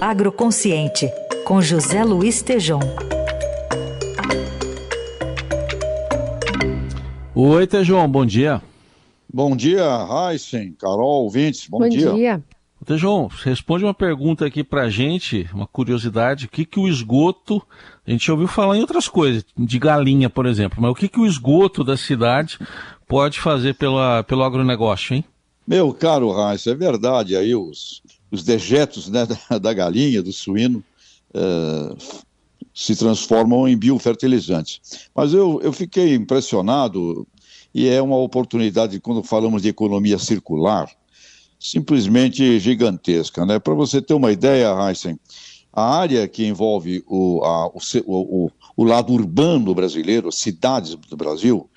Agroconsciente, com José Luiz Tejom. Oi, Tejom, bom dia. Bom dia, Heisen, Carol, ouvintes, bom, bom dia. dia. Tejom, responde uma pergunta aqui pra gente, uma curiosidade, o que que o esgoto, a gente ouviu falar em outras coisas, de galinha, por exemplo, mas o que que o esgoto da cidade pode fazer pela, pelo agronegócio, hein? Meu caro Heisen, é verdade aí os, os dejetos né, da, da galinha, do suíno, uh, se transformam em biofertilizantes. Mas eu, eu fiquei impressionado, e é uma oportunidade, quando falamos de economia circular, simplesmente gigantesca. Né? Para você ter uma ideia, Heisen, a área que envolve o, a, o, o, o lado urbano brasileiro, cidades do Brasil,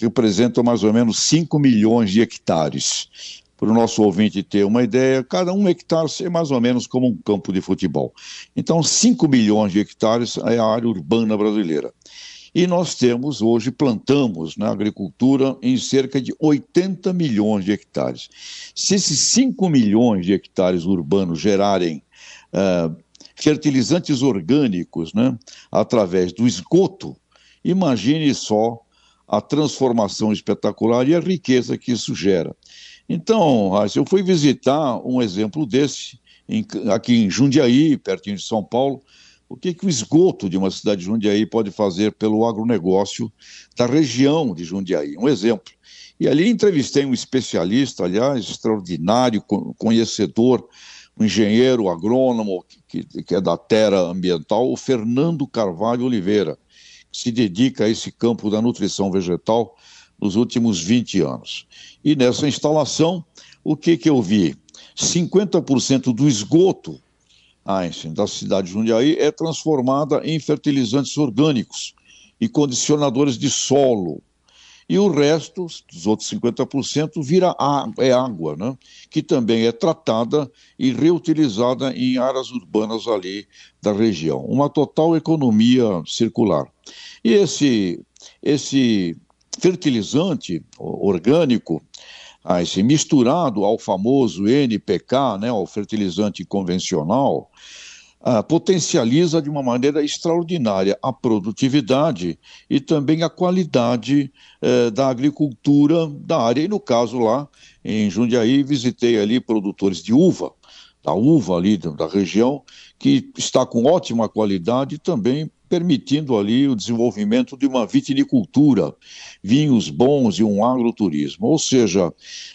representam mais ou menos 5 milhões de hectares para o nosso ouvinte ter uma ideia, cada um hectare é mais ou menos como um campo de futebol. Então, 5 milhões de hectares é a área urbana brasileira. E nós temos, hoje, plantamos na agricultura em cerca de 80 milhões de hectares. Se esses 5 milhões de hectares urbanos gerarem uh, fertilizantes orgânicos né, através do esgoto, imagine só a transformação espetacular e a riqueza que isso gera. Então, eu fui visitar um exemplo desse em, aqui em Jundiaí, pertinho de São Paulo. O que, que o esgoto de uma cidade de Jundiaí pode fazer pelo agronegócio da região de Jundiaí? Um exemplo. E ali entrevistei um especialista, aliás, extraordinário, conhecedor, um engenheiro agrônomo que, que é da Terra Ambiental, o Fernando Carvalho Oliveira, que se dedica a esse campo da nutrição vegetal nos últimos 20 anos. E nessa instalação, o que, que eu vi? 50% do esgoto Einstein, da cidade de Jundiaí é transformada em fertilizantes orgânicos e condicionadores de solo. E o resto, os outros 50%, vira é água, né? que também é tratada e reutilizada em áreas urbanas ali da região. Uma total economia circular. E esse, esse fertilizante orgânico, ah, esse misturado ao famoso NPK, né, ao fertilizante convencional, ah, potencializa de uma maneira extraordinária a produtividade e também a qualidade eh, da agricultura da área. E no caso lá, em Jundiaí, visitei ali produtores de uva, da uva ali da região, que está com ótima qualidade e também permitindo ali o desenvolvimento de uma vitinicultura, vinhos bons e um agroturismo. Ou seja,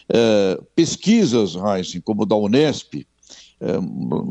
é, pesquisas, Heisen, como da Unesp, é,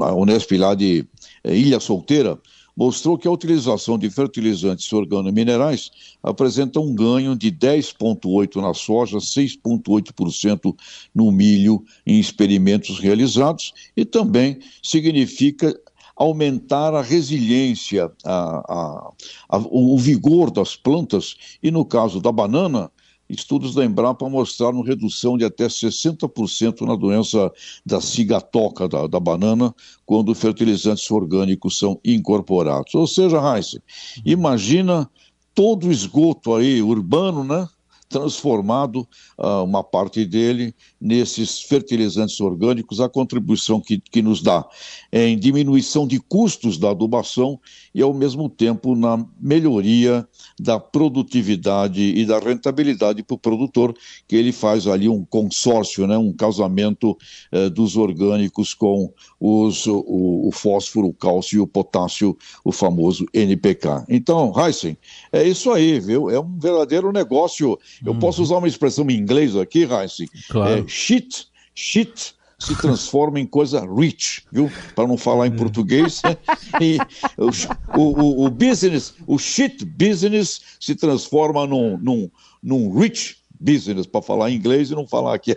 a Unesp lá de é, Ilha Solteira, mostrou que a utilização de fertilizantes organominerais apresenta um ganho de 10,8% na soja, 6,8% no milho em experimentos realizados e também significa aumentar a resiliência, a, a, a, o vigor das plantas, e no caso da banana, estudos da Embrapa mostraram redução de até 60% na doença da cigatoca da, da, banana, quando fertilizantes orgânicos são incorporados. Ou seja, Heinz, imagina todo o esgoto aí urbano, né? Transformado uh, uma parte dele nesses fertilizantes orgânicos, a contribuição que, que nos dá em diminuição de custos da adubação e, ao mesmo tempo, na melhoria da produtividade e da rentabilidade para o produtor, que ele faz ali um consórcio, né, um casamento uh, dos orgânicos com os, o, o, fósforo, o cálcio e o potássio, o famoso NPK. Então, Heisen, é isso aí, viu? É um verdadeiro negócio eu hum. posso usar uma expressão em inglês aqui, Heinz? Claro. É, shit, shit se transforma em coisa rich, viu? Para não falar em português. Né? E o, o, o, business, o shit business se transforma num, num, num rich business, para falar em inglês e não falar aqui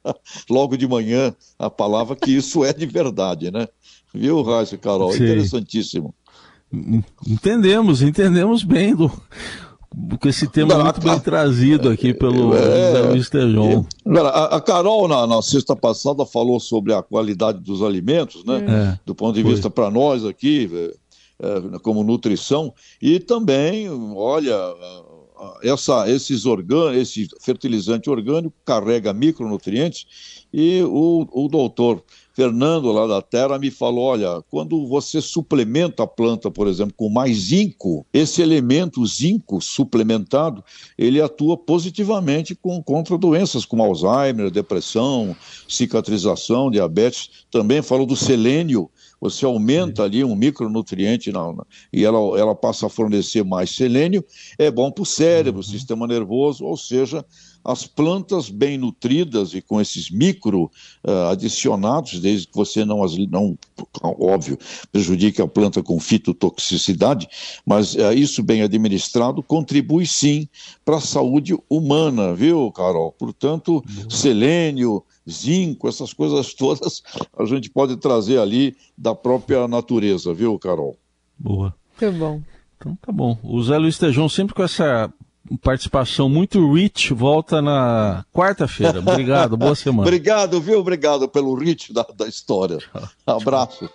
logo de manhã a palavra que isso é de verdade, né? Viu, Raíssa Carol? Sim. Interessantíssimo. Entendemos, entendemos bem do, com esse tema muito bem trazido aqui pelo é, José Luiz Tejon. A, a, Carol, na, na, sexta passada, falou sobre a qualidade dos alimentos, né? É, Do ponto de vista para nós aqui, é, é, como nutrição, e também, olha, essa, esses orgân esse fertilizante orgânico carrega micronutrientes e o, o doutor Fernando, lá da Terra, me falou: olha, quando você suplementa a planta, por exemplo, com mais zinco, esse elemento zinco suplementado, ele atua positivamente com, contra doenças como Alzheimer, depressão, cicatrização, diabetes. Também falou do selênio. Você aumenta ali um micronutriente na, na, e ela, ela passa a fornecer mais selênio, é bom para o cérebro, uhum. sistema nervoso, ou seja, as plantas bem nutridas e com esses micro uh, adicionados, desde que você não, não, óbvio, prejudique a planta com fitotoxicidade, mas uh, isso bem administrado contribui sim para a saúde humana, viu, Carol? Portanto, uhum. selênio, zinco, essas coisas todas a gente pode trazer ali da própria natureza, viu, Carol? Boa. Muito bom. Então tá bom. O Zé Luiz Tejão sempre com essa participação muito rich, volta na quarta-feira. Obrigado, boa semana. Obrigado, viu? Obrigado pelo rich da, da história. Abraço.